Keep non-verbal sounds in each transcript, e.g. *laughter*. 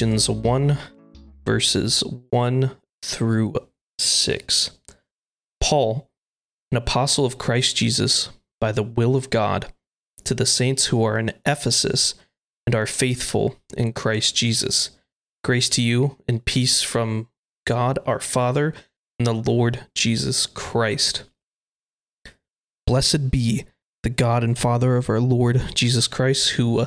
Ephesians 1, verses 1 through 6. Paul, an apostle of Christ Jesus, by the will of God, to the saints who are in Ephesus and are faithful in Christ Jesus. Grace to you and peace from God our Father and the Lord Jesus Christ. Blessed be the God and Father of our Lord Jesus Christ, who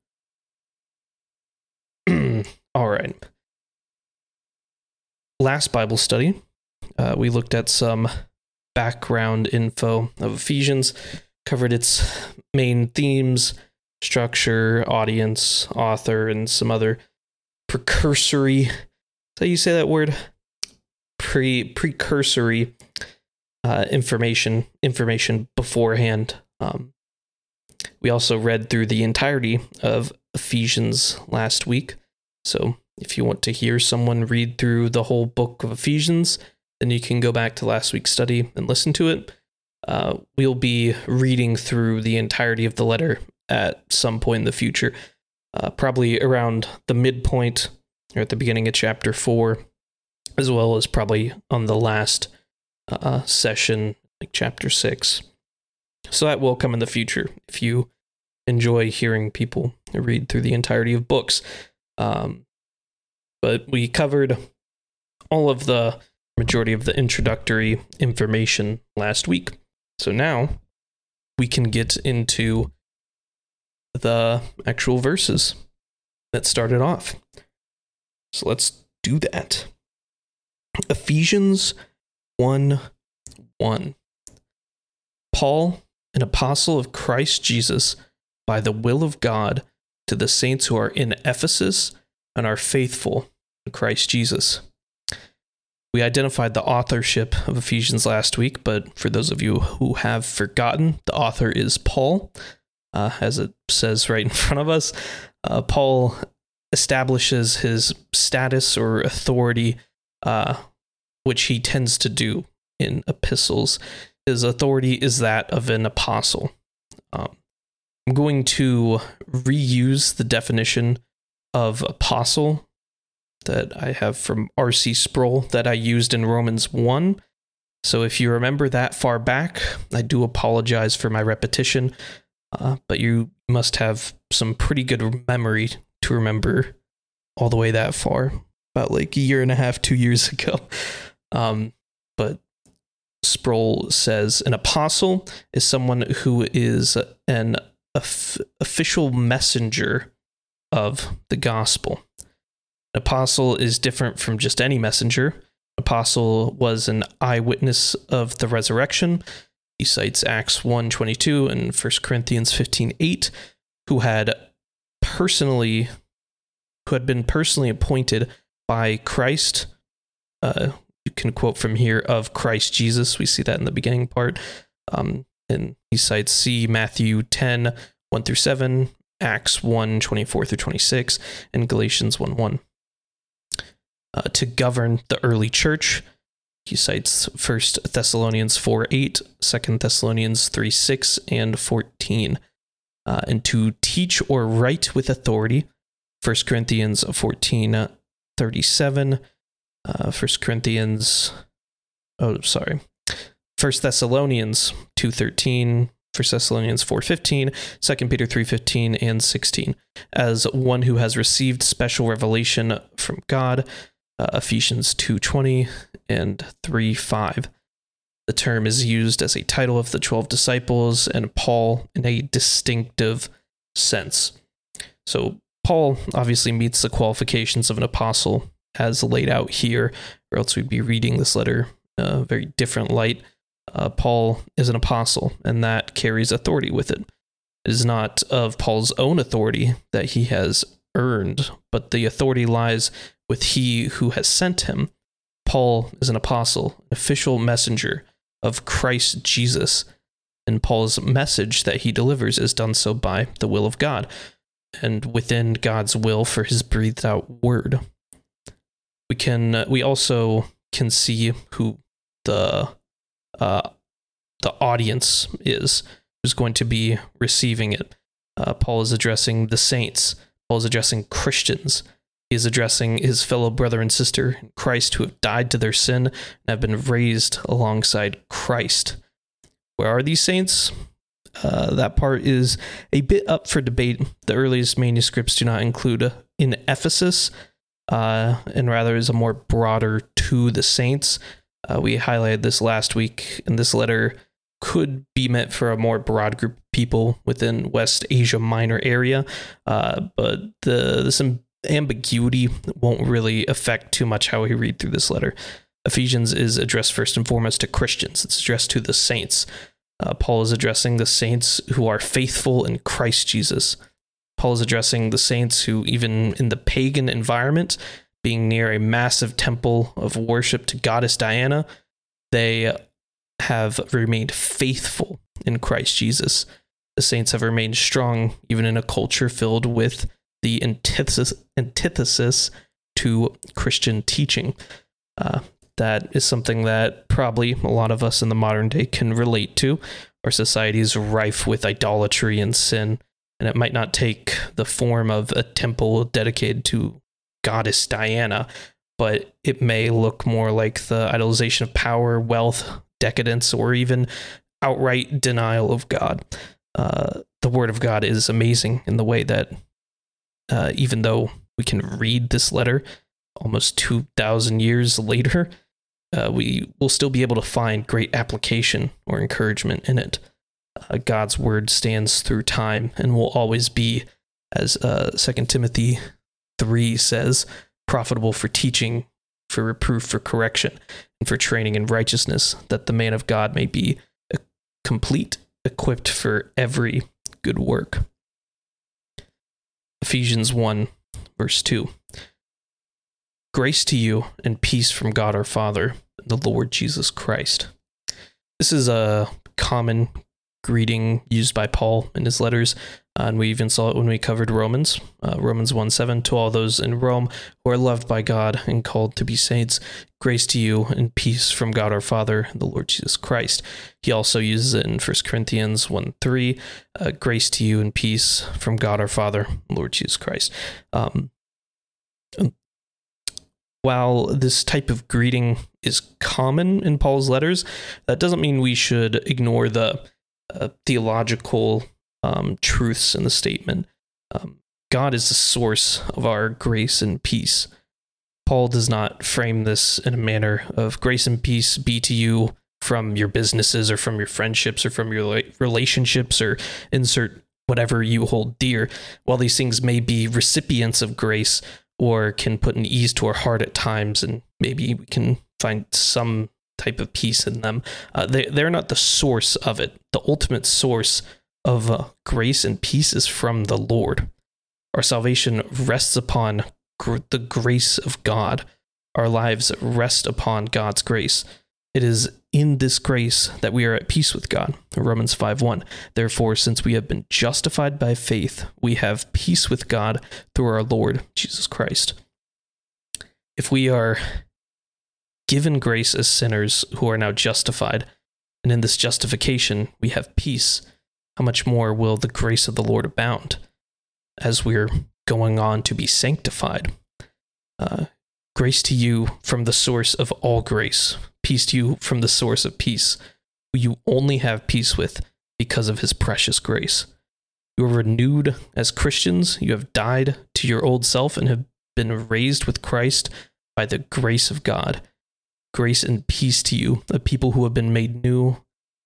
*clears throat* All right. Last Bible study, uh, we looked at some background info of Ephesians, covered its main themes, structure, audience, author, and some other precursory. That you say that word? Pre precursory uh, information information beforehand. Um, we also read through the entirety of Ephesians last week. So if you want to hear someone read through the whole book of Ephesians, then you can go back to last week's study and listen to it. Uh, we'll be reading through the entirety of the letter at some point in the future, uh, probably around the midpoint or at the beginning of chapter four, as well as probably on the last uh, session, like chapter six. So that will come in the future if you enjoy hearing people read through the entirety of books. Um, but we covered all of the majority of the introductory information last week. So now we can get into the actual verses that started off. So let's do that. Ephesians 1 1. Paul, an apostle of Christ Jesus, by the will of God, to the saints who are in Ephesus and are faithful in Christ Jesus. We identified the authorship of Ephesians last week, but for those of you who have forgotten, the author is Paul, uh, as it says right in *laughs* front of us. Uh, Paul establishes his status or authority, uh, which he tends to do in epistles. His authority is that of an apostle. Um, I'm going to reuse the definition of apostle that I have from R.C. Sproul that I used in Romans 1. So if you remember that far back, I do apologize for my repetition, uh, but you must have some pretty good memory to remember all the way that far, about like a year and a half, two years *laughs* ago. Um, but Sproul says an apostle is someone who is an official messenger of the gospel. An apostle is different from just any messenger. Apostle was an eyewitness of the resurrection. He cites Acts 1:22 and 1 Corinthians 15:8 who had personally who had been personally appointed by Christ uh, you can quote from here of Christ Jesus. We see that in the beginning part. Um, and he cites C Matthew 10, 1 through 7, Acts 1, 24 through 26, and Galatians 1 1. Uh, to govern the early church, he cites 1 Thessalonians 4 8, 2 Thessalonians 3 6, and 14. Uh, and to teach or write with authority, 1 Corinthians 14 37, uh, 1 Corinthians, oh, sorry, First Thessalonians 2.13, 1 Thessalonians 4.15, 2 Peter 3.15, and 16, as one who has received special revelation from God, uh, Ephesians 2.20 and 3.5. The term is used as a title of the 12 disciples and Paul in a distinctive sense. So, Paul obviously meets the qualifications of an apostle as laid out here, or else we'd be reading this letter a very different light. Uh, Paul is an apostle, and that carries authority with it. It is not of Paul's own authority that he has earned, but the authority lies with he who has sent him. Paul is an apostle, an official messenger of Christ Jesus, and Paul's message that he delivers is done so by the will of God and within God's will for his breathed out word. We can uh, we also can see who the uh, the audience is who's going to be receiving it. Uh, Paul is addressing the saints. Paul is addressing Christians. He is addressing his fellow brother and sister in Christ who have died to their sin and have been raised alongside Christ. Where are these saints? Uh, that part is a bit up for debate. The earliest manuscripts do not include in Ephesus, uh, and rather is a more broader to the saints. Uh, we highlighted this last week, and this letter could be meant for a more broad group of people within West Asia Minor area, uh, but the this ambiguity won't really affect too much how we read through this letter. Ephesians is addressed first and foremost to Christians. It's addressed to the saints. Uh, Paul is addressing the saints who are faithful in Christ Jesus. Paul is addressing the saints who, even in the pagan environment, being near a massive temple of worship to goddess Diana, they have remained faithful in Christ Jesus. The saints have remained strong even in a culture filled with the antithesis, antithesis to Christian teaching. Uh, that is something that probably a lot of us in the modern day can relate to. Our society is rife with idolatry and sin, and it might not take the form of a temple dedicated to goddess Diana, but it may look more like the idolization of power, wealth, decadence, or even outright denial of God. Uh, the Word of God is amazing in the way that, uh, even though we can read this letter almost 2,000 years later, uh, we will still be able to find great application or encouragement in it. Uh, God's word stands through time and will always be, as uh, 2 Timothy 3 says, profitable for teaching, for reproof, for correction, and for training in righteousness, that the man of God may be complete, equipped for every good work. Ephesians 1, verse 2. Grace to you and peace from God our Father and the Lord Jesus Christ. This is a common greeting used by Paul in his letters, and we even saw it when we covered Romans, uh, Romans 1 7, to all those in Rome who are loved by God and called to be saints. Grace to you and peace from God our Father and the Lord Jesus Christ. He also uses it in 1 Corinthians 1 3, uh, grace to you and peace from God our Father, Lord Jesus Christ. Um, while this type of greeting is common in Paul's letters, that doesn't mean we should ignore the uh, theological um, truths in the statement. Um, God is the source of our grace and peace. Paul does not frame this in a manner of grace and peace be to you from your businesses or from your friendships or from your relationships or insert whatever you hold dear. While these things may be recipients of grace, or can put an ease to our heart at times, and maybe we can find some type of peace in them. Uh, they, they're not the source of it. The ultimate source of uh, grace and peace is from the Lord. Our salvation rests upon gr- the grace of God. Our lives rest upon God's grace. It is in this grace that we are at peace with God. Romans 5:1. Therefore, since we have been justified by faith, we have peace with God through our Lord Jesus Christ. If we are given grace as sinners who are now justified, and in this justification we have peace, how much more will the grace of the Lord abound as we're going on to be sanctified? Uh, grace to you from the source of all grace peace to you from the source of peace, who you only have peace with because of his precious grace. You are renewed as Christians. You have died to your old self and have been raised with Christ by the grace of God. Grace and peace to you, a people who have been made new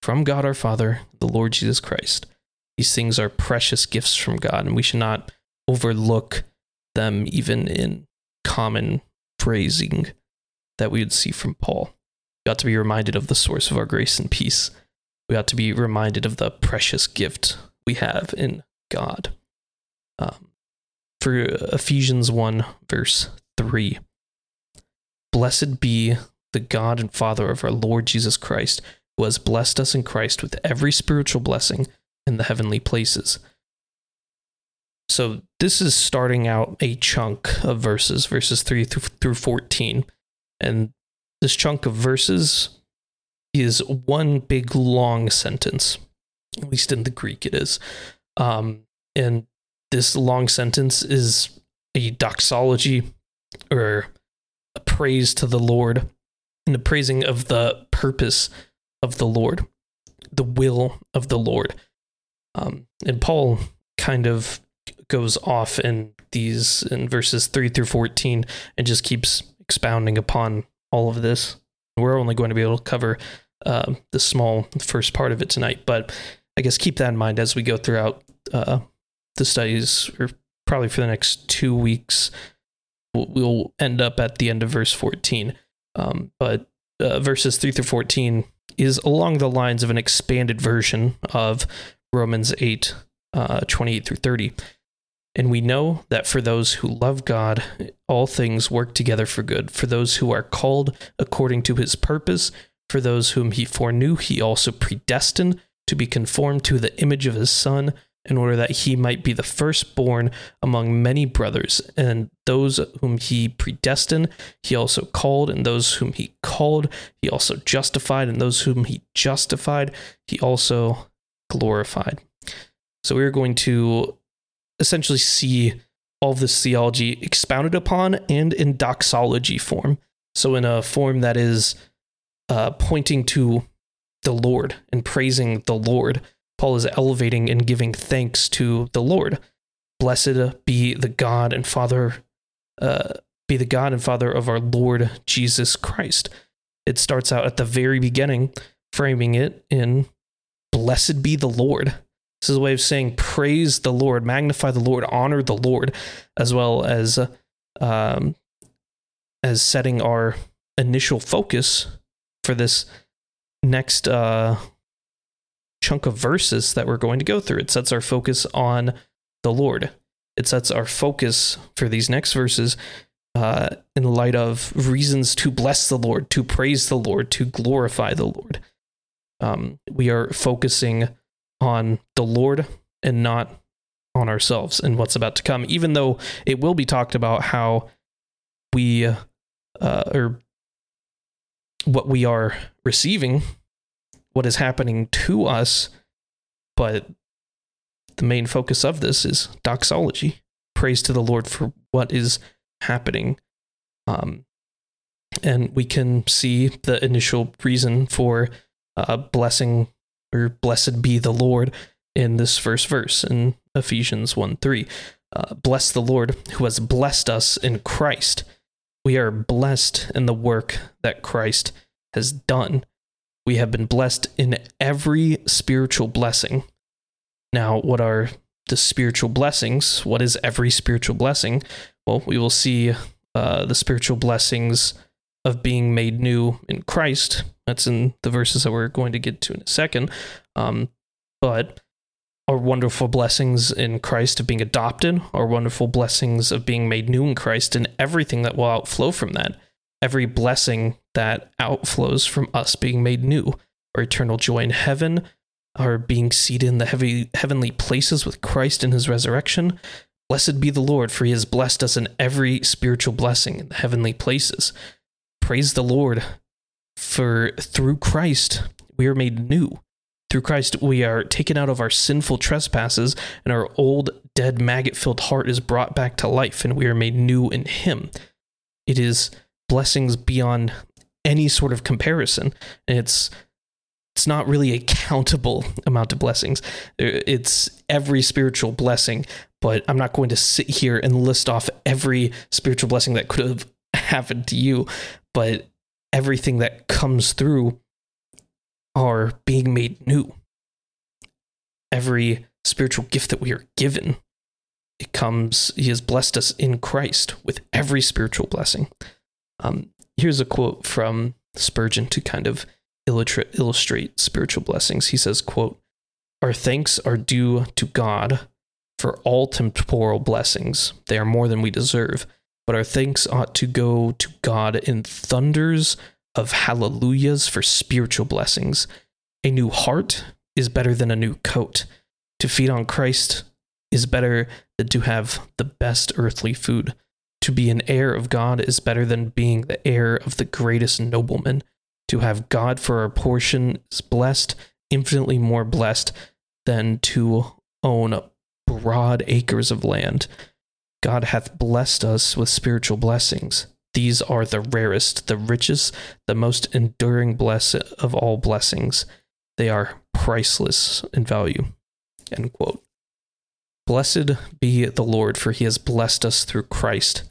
from God our Father, the Lord Jesus Christ. These things are precious gifts from God, and we should not overlook them even in common phrasing that we would see from Paul. We ought to be reminded of the source of our grace and peace. We ought to be reminded of the precious gift we have in God. Um, for Ephesians 1, verse 3, Blessed be the God and Father of our Lord Jesus Christ, who has blessed us in Christ with every spiritual blessing in the heavenly places. So, this is starting out a chunk of verses, verses 3 through 14. And this chunk of verses is one big long sentence, at least in the Greek it is. Um, and this long sentence is a doxology or a praise to the Lord and the praising of the purpose of the Lord, the will of the Lord. Um, and Paul kind of goes off in these in verses 3 through 14 and just keeps expounding upon all of this. We're only going to be able to cover uh, the small first part of it tonight, but I guess keep that in mind as we go throughout uh, the studies, or probably for the next two weeks. We'll end up at the end of verse 14. Um, but uh, verses 3 through 14 is along the lines of an expanded version of Romans 8, uh, 28 through 30. And we know that for those who love God, all things work together for good. For those who are called according to his purpose, for those whom he foreknew, he also predestined to be conformed to the image of his Son, in order that he might be the firstborn among many brothers. And those whom he predestined, he also called, and those whom he called, he also justified, and those whom he justified, he also glorified. So we're going to essentially see all of this theology expounded upon and in doxology form. So, in a form that is uh, pointing to the Lord and praising the Lord, Paul is elevating and giving thanks to the Lord. Blessed be the God and Father, uh, be the God and Father of our Lord Jesus Christ. It starts out at the very beginning, framing it in Blessed be the Lord. This is a way of saying praise the Lord, magnify the Lord, honor the Lord, as well as um, as setting our initial focus for this next uh, chunk of verses that we're going to go through. It sets our focus on the Lord. It sets our focus for these next verses uh, in light of reasons to bless the Lord, to praise the Lord, to glorify the Lord. Um, we are focusing on the Lord and not on ourselves and what's about to come, even though it will be talked about how we uh, or what we are receiving, what is happening to us. But the main focus of this is doxology, praise to the Lord for what is happening. Um, and we can see the initial reason for uh, blessing or blessed be the Lord in this first verse in Ephesians 1 3. Uh, bless the Lord who has blessed us in Christ. We are blessed in the work that Christ has done. We have been blessed in every spiritual blessing. Now, what are the spiritual blessings? What is every spiritual blessing? Well, we will see uh, the spiritual blessings of being made new in Christ. That's in the verses that we're going to get to in a second. Um, but our wonderful blessings in Christ of being adopted, our wonderful blessings of being made new in Christ, and everything that will outflow from that. Every blessing that outflows from us being made new, our eternal joy in heaven, our being seated in the heavy, heavenly places with Christ in his resurrection. Blessed be the Lord, for he has blessed us in every spiritual blessing in the heavenly places praise the Lord for through Christ we are made new. Through Christ we are taken out of our sinful trespasses and our old dead maggot filled heart is brought back to life and we are made new in him. It is blessings beyond any sort of comparison. It's it's not really a countable amount of blessings. It's every spiritual blessing, but I'm not going to sit here and list off every spiritual blessing that could have *laughs* happened to you but everything that comes through are being made new. Every spiritual gift that we are given, it comes, He has blessed us in Christ with every spiritual blessing. Um, here's a quote from Spurgeon to kind of illustrate, illustrate spiritual blessings. He says, quote, Our thanks are due to God for all temporal blessings. They are more than we deserve. but our thanks ought to go to God in thunders of hallelujahs for spiritual blessings. A new heart is better than a new coat. To feed on Christ is better than to have the best earthly food. To be an heir of God is better than being the heir of the greatest nobleman. To have God for our portion is blessed, infinitely more blessed than to own broad acres of land. God hath blessed us with spiritual blessings. These are the rarest, the richest, the most enduring bless of all blessings. They are priceless in value. End quote. Blessed be the Lord, for he has blessed us through Christ,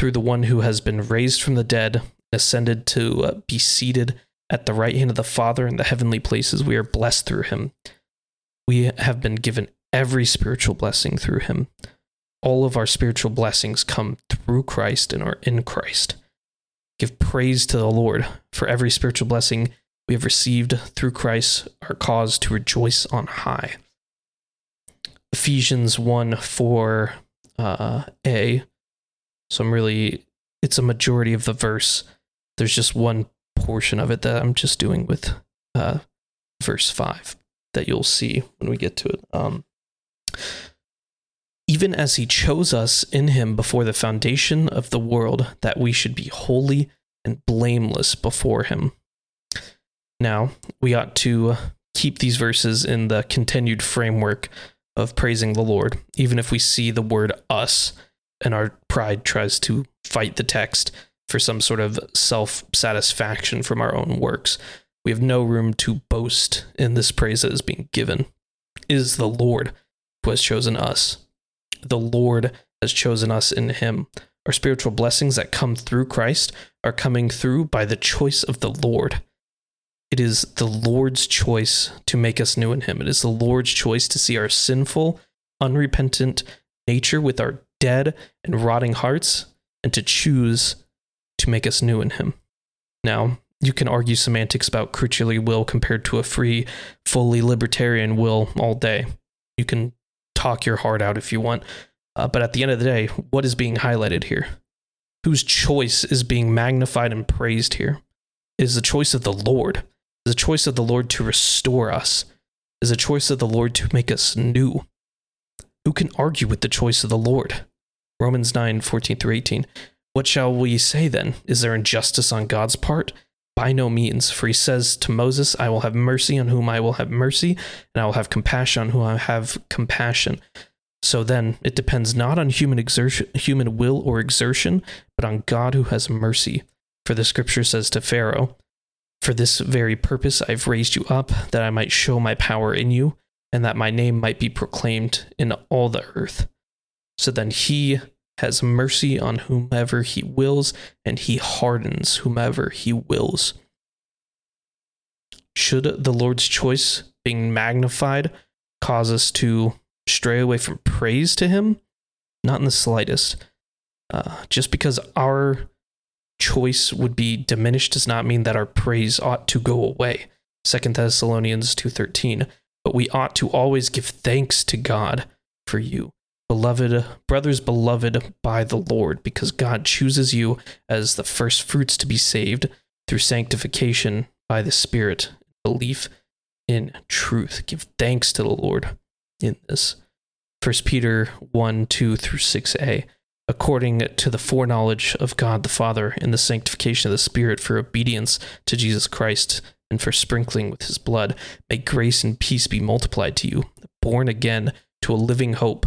through the one who has been raised from the dead, ascended to uh, be seated at the right hand of the Father in the heavenly places. We are blessed through him. We have been given every spiritual blessing through him all of our spiritual blessings come through Christ and are in Christ. Give praise to the Lord for every spiritual blessing we have received through Christ, our cause to rejoice on high. Ephesians 1 4 uh, A. So I'm really, it's a majority of the verse. There's just one portion of it that I'm just doing with uh, verse 5 that you'll see when we get to it. Um, even as he chose us in him before the foundation of the world, that we should be holy and blameless before him. Now, we ought to keep these verses in the continued framework of praising the Lord, even if we see the word us and our pride tries to fight the text for some sort of self satisfaction from our own works. We have no room to boast in this praise that is being given. It is the Lord who has chosen us the Lord has chosen us in Him. Our spiritual blessings that come through Christ are coming through by the choice of the Lord. It is the Lord's choice to make us new in Him. It is the Lord's choice to see our sinful, unrepentant nature with our dead and rotting hearts and to choose to make us new in Him. Now, you can argue semantics about creaturely will compared to a free, fully libertarian will all day. You can talk your heart out if you want. Uh, but at the end of the day, what is being highlighted here? Whose choice is being magnified and praised here? It is the choice of the Lord. It is the choice of the Lord to restore us. It is the choice of the Lord to make us new. Who can argue with the choice of the Lord? Romans 9 14 through 18. What shall we say then? Is there injustice on God's part? By no means, for he says to Moses, I will have mercy on whom I will have mercy, and I will have compassion on whom I have compassion. So then, it depends not on human exertion, human will or exertion, but on God who has mercy. For the scripture says to Pharaoh, For this very purpose I've raised you up, that I might show my power in you, and that my name might be proclaimed in all the earth. So then he has mercy on whomever he wills, and he hardens whomever he wills. Should the Lord's choice being magnified cause us to stray away from praise to him? Not in the slightest. Uh, just because our choice would be diminished does not mean that our praise ought to go away. Second Thessalonians 2:13. But we ought to always give thanks to God for you beloved brothers beloved by the Lord because God chooses you as the first fruits to be saved through sanctification by the Spirit. Belief in truth. Give thanks to the Lord in this. 1 Peter 1 2 through 6a according to the foreknowledge of God the Father in the sanctification of the Spirit for obedience to Jesus Christ and for sprinkling with his blood may grace and peace be multiplied to you born again to a living hope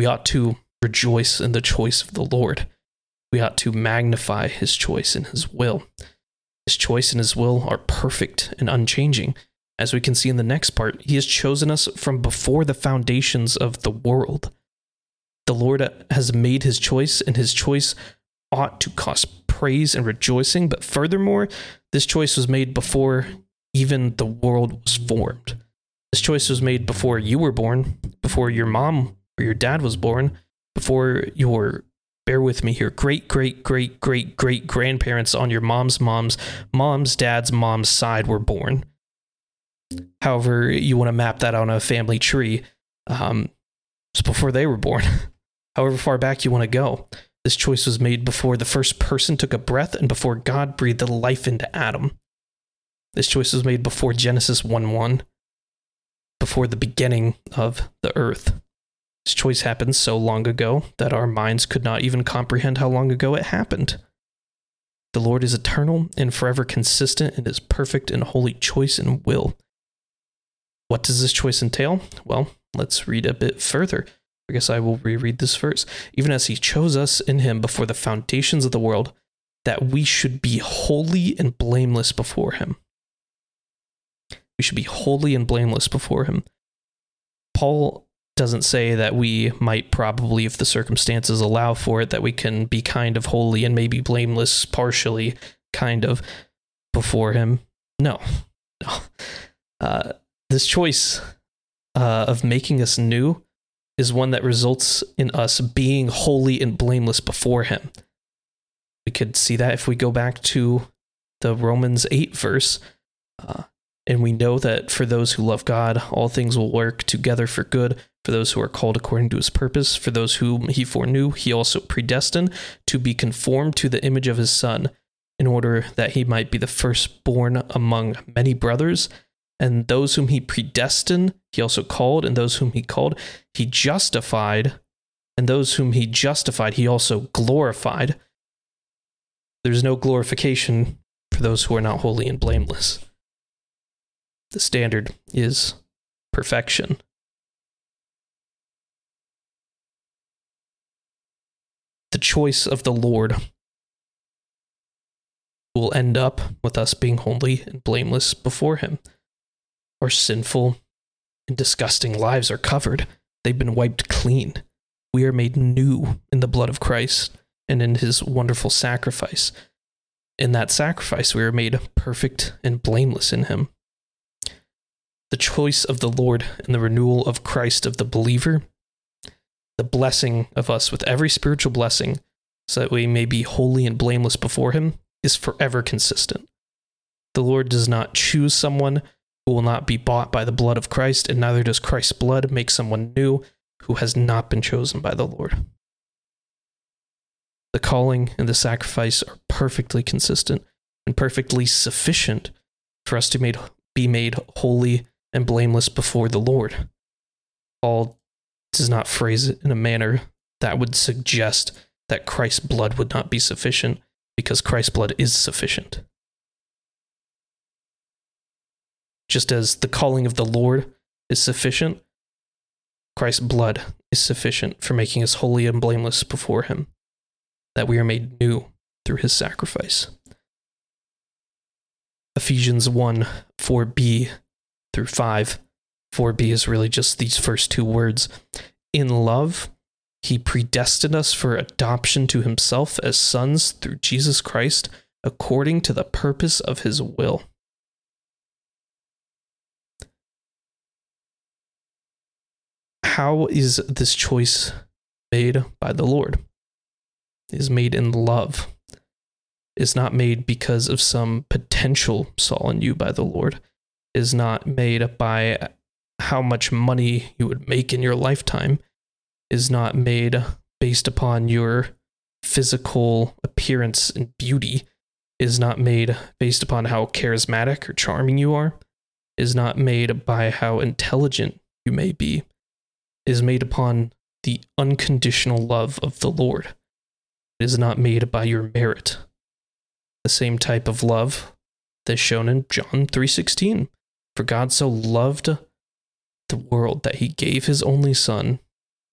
we ought to rejoice in the choice of the Lord. We ought to magnify his choice and his will. His choice and his will are perfect and unchanging. As we can see in the next part, he has chosen us from before the foundations of the world. The Lord has made his choice, and his choice ought to cause praise and rejoicing. But furthermore, this choice was made before even the world was formed. This choice was made before you were born, before your mom your dad was born, before your bear with me here great great great great great grandparents on your mom's mom's mom's dad's mom's side were born. However you want to map that on a family tree um, it's before they were born. *laughs* However far back you want to go. This choice was made before the first person took a breath and before god breathed life into adam. This choice was made before genesis 1 1 before the beginning of the earth this choice happened so long ago that our minds could not even comprehend how long ago it happened. The Lord is eternal and forever consistent in his perfect and holy choice and will. What does this choice entail? Well, let's read a bit further. I guess I will reread this verse. Even as he chose us in him before the foundations of the world, that we should be holy and blameless before him. We should be holy and blameless before him. Paul doesn't say that we might probably, if the circumstances allow for it, that we can be kind of holy and maybe blameless partially, kind of, before Him. No, *laughs* no. Uh, this choice uh, of making us new is one that results in us being holy and blameless before Him. We could see that if we go back to the Romans 8 verse. Uh, and we know that for those who love God, all things will work together for good for those who are called according to his purpose, for those whom he foreknew, he also predestined to be conformed to the image of his Son, in order that he might be the firstborn among many brothers. And those whom he predestined, he also called, and those whom he called, he justified, and those whom he justified, he also glorified. There's no glorification for those who are not holy and blameless. The standard is perfection. Choice of the Lord will end up with us being holy and blameless before Him. Our sinful and disgusting lives are covered, they've been wiped clean. We are made new in the blood of Christ and in His wonderful sacrifice. In that sacrifice, we are made perfect and blameless in Him. The choice of the Lord and the renewal of Christ of the believer the blessing of us with every spiritual blessing, so that we may be holy and blameless before Him, is forever consistent. The Lord does not choose someone who will not be bought by the blood of Christ, and neither does Christ's blood make someone new who has not been chosen by the Lord. The calling and the sacrifice are perfectly consistent and perfectly sufficient for us to be made holy and blameless before the Lord. Paul does not phrase it in a manner that would suggest that Christ's blood would not be sufficient because Christ's blood is sufficient. Just as the calling of the Lord is sufficient, Christ's blood is sufficient for making us holy and blameless before Him, that we are made new through His sacrifice. Ephesians 1 4b through 5 4b is really just these first two words. In love, he predestined us for adoption to himself as sons through Jesus Christ, according to the purpose of his will. How is this choice made by the Lord? It is made in love. It is not made because of some potential saw in you by the Lord. It is not made by how much money you would make in your lifetime is not made based upon your physical appearance and beauty is not made based upon how charismatic or charming you are is not made by how intelligent you may be is made upon the unconditional love of the lord. It is not made by your merit. The same type of love that's shown in john 3.16 for god so loved the world that he gave his only son,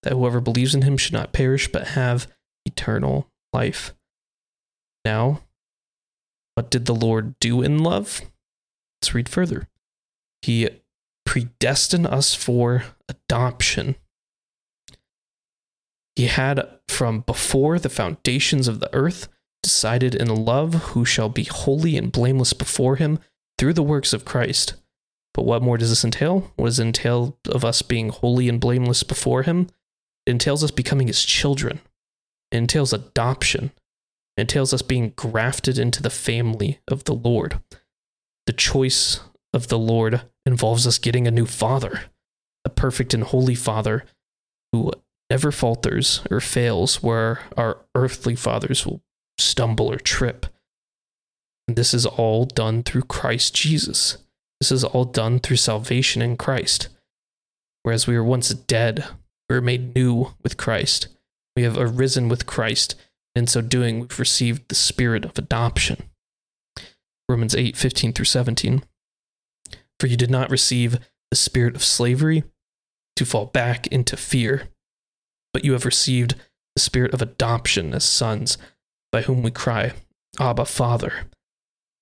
that whoever believes in him should not perish but have eternal life. Now, what did the Lord do in love? Let's read further. He predestined us for adoption. He had from before the foundations of the earth decided in love who shall be holy and blameless before him through the works of Christ. But what more does this entail? What does it entail of us being holy and blameless before him? It entails us becoming his children. It entails adoption. It entails us being grafted into the family of the Lord. The choice of the Lord involves us getting a new father, a perfect and holy father who never falters or fails, where our earthly fathers will stumble or trip. And this is all done through Christ Jesus. This is all done through salvation in Christ. Whereas we were once dead, we were made new with Christ. We have arisen with Christ. In so doing, we've received the spirit of adoption. Romans 8 15 through 17. For you did not receive the spirit of slavery to fall back into fear, but you have received the spirit of adoption as sons, by whom we cry, Abba, Father.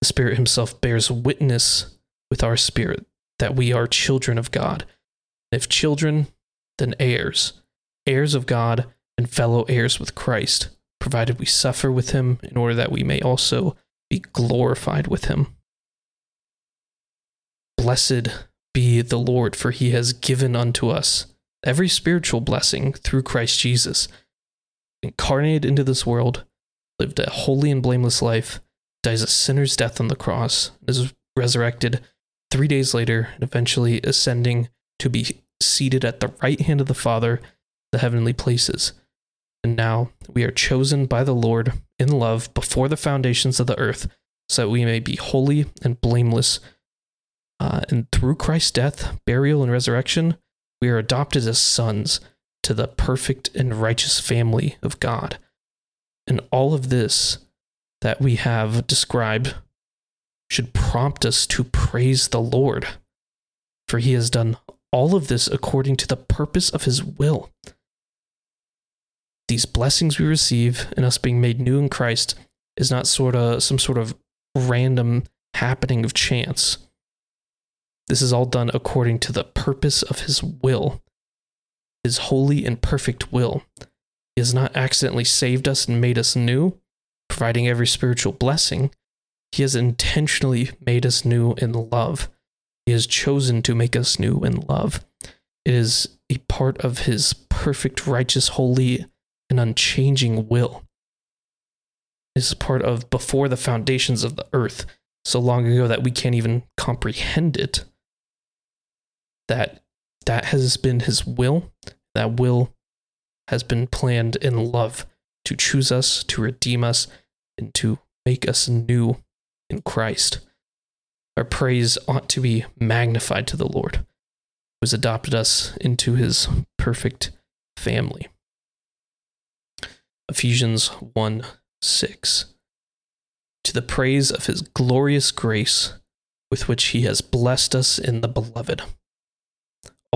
The Spirit Himself bears witness with our spirit that we are children of God. If children, then heirs, heirs of God and fellow heirs with Christ, provided we suffer with Him in order that we may also be glorified with Him. Blessed be the Lord, for he has given unto us every spiritual blessing through Christ Jesus. Incarnated into this world, lived a holy and blameless life, dies a sinner's death on the cross, is resurrected three days later, and eventually ascending to be seated at the right hand of the Father, the heavenly places. And now we are chosen by the Lord in love before the foundations of the earth, so that we may be holy and blameless uh, and through Christ's death, burial, and resurrection, we are adopted as sons to the perfect and righteous family of God. And all of this that we have described should prompt us to praise the Lord, for he has done all of this according to the purpose of his will. These blessings we receive in us being made new in Christ is not sort of some sort of random happening of chance this is all done according to the purpose of his will, his holy and perfect will. He has not accidentally saved us and made us new, providing every spiritual blessing. He has intentionally made us new in love. He has chosen to make us new in love. It is a part of his perfect, righteous, holy, and unchanging will. It is part of before the foundations of the earth, so long ago that we can't even comprehend it that that has been his will. That will has been planned in love to choose us, to redeem us, and to make us new in Christ. Our praise ought to be magnified to the Lord, who has adopted us into his perfect family. Ephesians 1 6. To the praise of his glorious grace with which he has blessed us in the beloved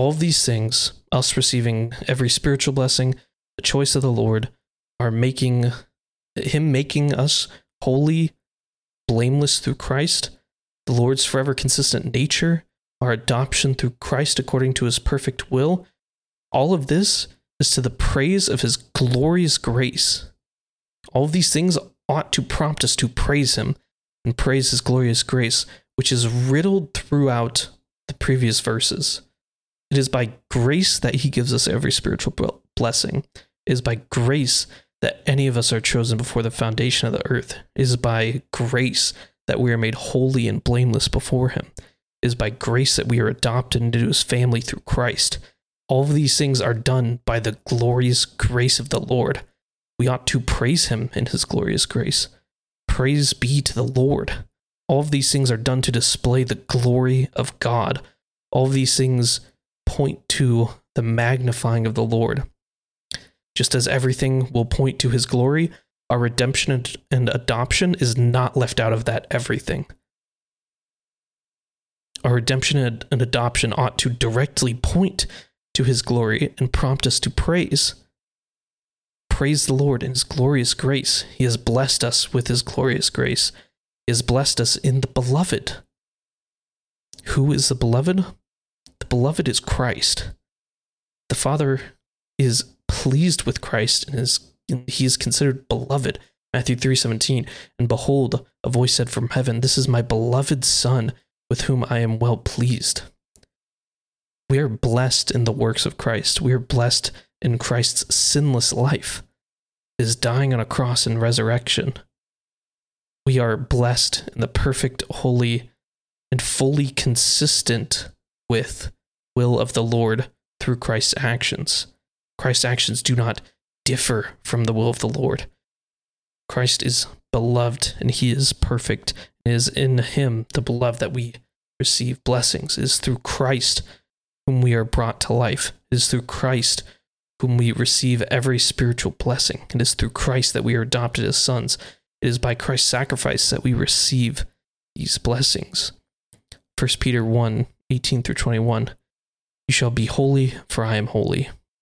all these things, us receiving every spiritual blessing, the choice of the Lord, are making Him making us holy, blameless through Christ, the Lord's forever consistent nature, our adoption through Christ according to His perfect will. All of this is to the praise of His glorious grace. All of these things ought to prompt us to praise Him and praise His glorious grace, which is riddled throughout the previous verses. It is by grace that he gives us every spiritual blessing. It is by grace that any of us are chosen before the foundation of the earth. It is by grace that we are made holy and blameless before him. It is by grace that we are adopted into his family through Christ. All of these things are done by the glorious grace of the Lord. We ought to praise him in his glorious grace. Praise be to the Lord. All of these things are done to display the glory of God. All of these things point to the magnifying of the Lord. Just as everything will point to his glory, our redemption and adoption is not left out of that everything. Our redemption and adoption ought to directly point to his glory and prompt us to praise. Praise the Lord in his glorious grace. He has blessed us with his glorious grace. He has blessed us in the beloved. Who is the beloved? The beloved is Christ. The Father is pleased with Christ and is he is considered beloved. Matthew 3:17 and behold a voice said from heaven this is my beloved son with whom I am well pleased. We are blessed in the works of Christ. We are blessed in Christ's sinless life, his dying on a cross and resurrection. We are blessed in the perfect, holy, and fully consistent with will of the Lord through Christ's actions. Christ's actions do not differ from the will of the Lord. Christ is beloved and he is perfect. It is in him, the beloved, that we receive blessings. It is through Christ whom we are brought to life. It is through Christ whom we receive every spiritual blessing. It is through Christ that we are adopted as sons. It is by Christ's sacrifice that we receive these blessings. 1 Peter 1 18 through 21. You shall be holy, for I am holy.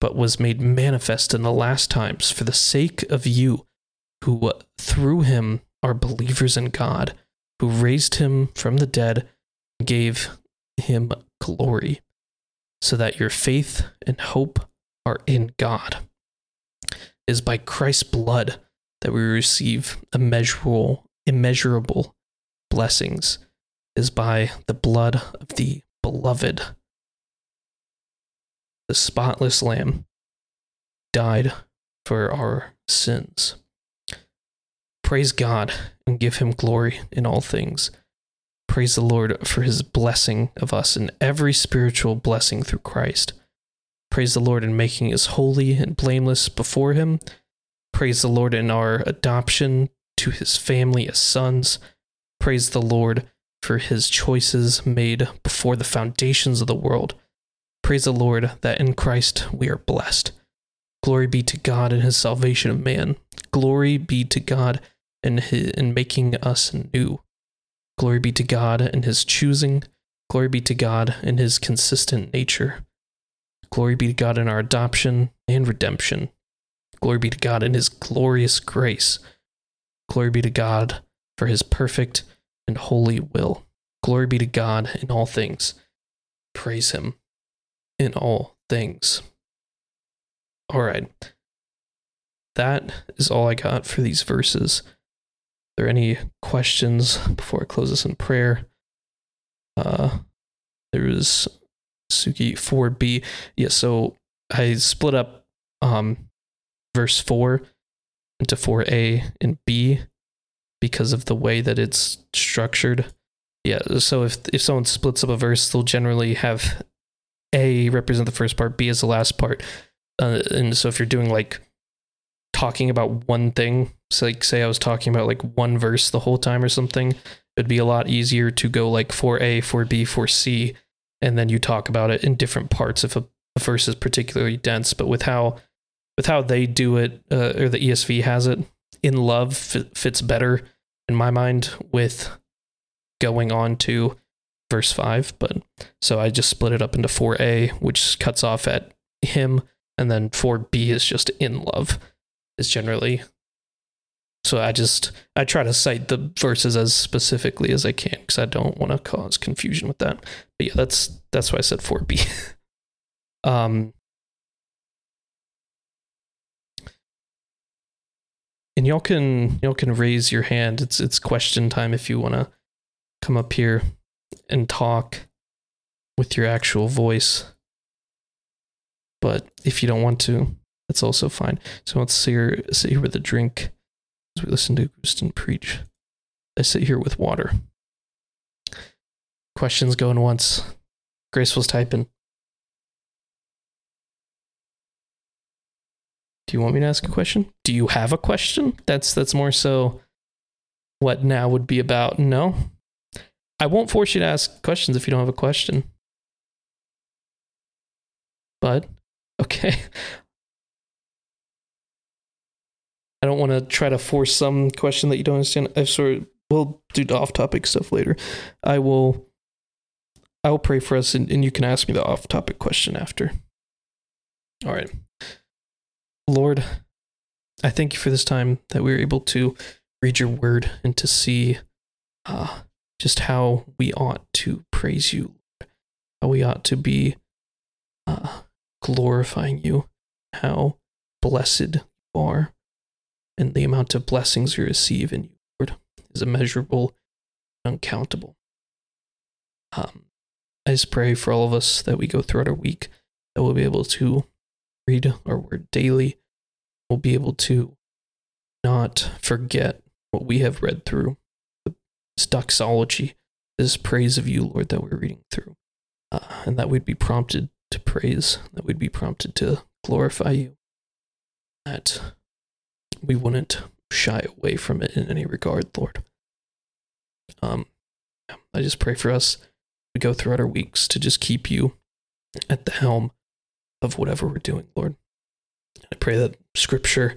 but was made manifest in the last times for the sake of you, who uh, through him are believers in God who raised him from the dead and gave him glory, so that your faith and hope are in God. It is by Christ's blood that we receive immeasurable, immeasurable blessings. It is by the blood of the beloved, the spotless Lamb, died for our sins. Praise God and give him glory in all things. Praise the Lord for his blessing of us and every spiritual blessing through Christ. Praise the Lord in making us holy and blameless before him. Praise the Lord in our adoption to his family as sons. Praise the Lord for his choices made before the foundations of the world. Praise the Lord that in Christ we are blessed. Glory be to God in his salvation of man. Glory be to God in, his, in making us new. Glory be to God in his choosing. Glory be to God in his consistent nature. Glory be to God in our adoption and redemption. Glory be to God in his glorious grace. Glory be to God for his perfect and holy will. Glory be to God in all things. Praise him in all things. All right. That is all I got for these verses Are there any questions before I close this in prayer? Uh, there was Suki 4b. Yeah, so I split up um, verse 4 into 4a and b because of the way that it's structured. Yeah, so if if someone splits up a verse, they'll generally have A represent the first part, B is the last part. Uh, and so if you're doing like talking about one thing, so like say I was talking about like one verse the whole time or something, it'd be a lot easier to go like 4A, 4B, 4C, and then you talk about it in different parts if a, a verse is particularly dense. But with how with how they do it, uh, or the ESV has it, in love fits better in my mind with going on to verse 5 but so i just split it up into 4a which cuts off at him and then 4b is just in love is generally so I just I try to cite the verses as specifically as I can because I don't want to cause confusion with that. But yeah, that's that's why I said 4B. *laughs* um and y'all can y'all can raise your hand. It's it's question time if you want to come up here and talk with your actual voice. But if you don't want to, that's also fine. So let's sit here, sit here with a drink as we listen to Gustin preach. I sit here with water. Questions going once. Graceful's typing. Do you want me to ask a question? Do you have a question? That's that's more so what now would be about. No. I won't force you to ask questions if you don't have a question. But okay. I don't want to try to force some question that you don't understand. I sort of we'll do the off-topic stuff later. I will. I will pray for us, and, and you can ask me the off-topic question after. All right, Lord, I thank you for this time that we were able to read your word and to see uh, just how we ought to praise you, how we ought to be uh, glorifying you, how blessed you are, and the amount of blessings you receive in you, Lord, is immeasurable, uncountable. Um, I just pray for all of us that we go throughout our week that we'll be able to read our word daily. We'll be able to not forget what we have read through, this doxology, this praise of you, Lord, that we're reading through, uh, and that we'd be prompted to praise, that we'd be prompted to glorify you, that we wouldn't shy away from it in any regard, Lord. Um, I just pray for us. We go throughout our weeks to just keep you at the helm of whatever we're doing, Lord. I pray that Scripture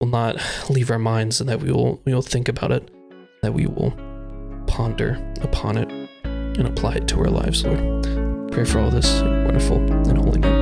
will not leave our minds and that we will we will think about it, that we will ponder upon it and apply it to our lives, Lord. Pray for all this wonderful and holy name.